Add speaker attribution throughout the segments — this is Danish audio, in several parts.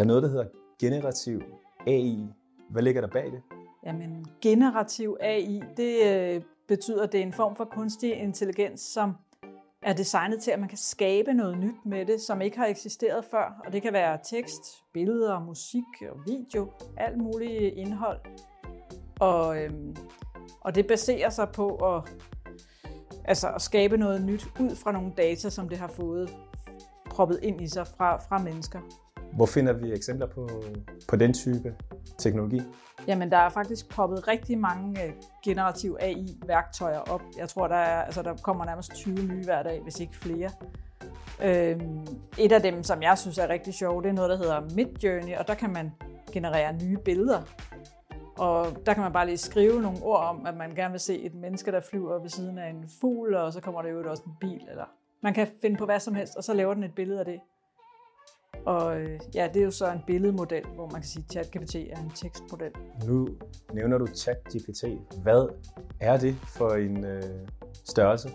Speaker 1: Der er noget, der hedder generativ AI. Hvad ligger der bag det?
Speaker 2: Jamen, generativ AI, det øh, betyder, at det er en form for kunstig intelligens, som er designet til, at man kan skabe noget nyt med det, som ikke har eksisteret før. Og det kan være tekst, billeder, musik og video, alt muligt indhold. Og, øhm, og det baserer sig på at, altså at skabe noget nyt ud fra nogle data, som det har fået proppet ind i sig fra, fra mennesker.
Speaker 1: Hvor finder vi eksempler på, på den type teknologi?
Speaker 2: Jamen, der er faktisk poppet rigtig mange øh, generativ AI-værktøjer op. Jeg tror, der, er, altså, der kommer nærmest 20 nye hver dag, hvis ikke flere. Øhm, et af dem, som jeg synes er rigtig sjovt, det er noget, der hedder Midjourney, og der kan man generere nye billeder. Og der kan man bare lige skrive nogle ord om, at man gerne vil se et menneske, der flyver ved siden af en fugl, og så kommer der jo også en bil. Eller man kan finde på hvad som helst, og så laver den et billede af det. Og øh, ja, det er jo så en billedmodel, hvor man kan sige, at ChatGPT er en tekstmodel.
Speaker 1: Nu nævner du ChatGPT. Hvad er det for en øh, størrelse?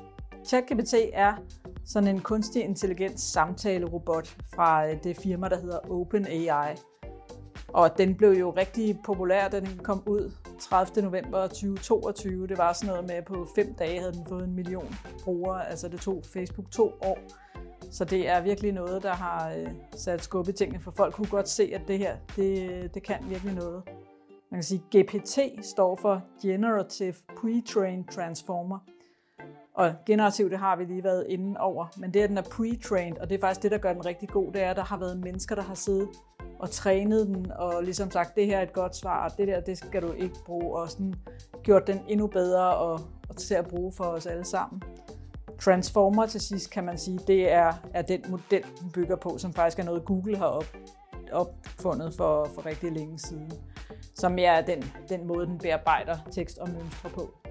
Speaker 2: ChatGPT er sådan en kunstig intelligens samtalerobot fra øh, det firma, der hedder OpenAI. Og den blev jo rigtig populær, da den kom ud 30. november 2022. Det var sådan noget med, at på fem dage havde den fået en million brugere. Altså det tog Facebook to år så det er virkelig noget, der har øh, sat skub i tingene, for folk kunne godt se, at det her, det, det kan virkelig noget. Man kan sige, GPT står for Generative Pre-trained Transformer. Og generativ, det har vi lige været inde over, men det er, at den er pre-trained, og det er faktisk det, der gør den rigtig god, det er, at der har været mennesker, der har siddet og trænet den, og ligesom sagt, det her er et godt svar, og det der, det skal du ikke bruge, og sådan gjort den endnu bedre og, og til at bruge for os alle sammen. Transformer til sidst, kan man sige, det er, er den model, den bygger på, som faktisk er noget, Google har op, opfundet for, for rigtig længe siden. Som er den, den måde, den bearbejder tekst og mønstre på.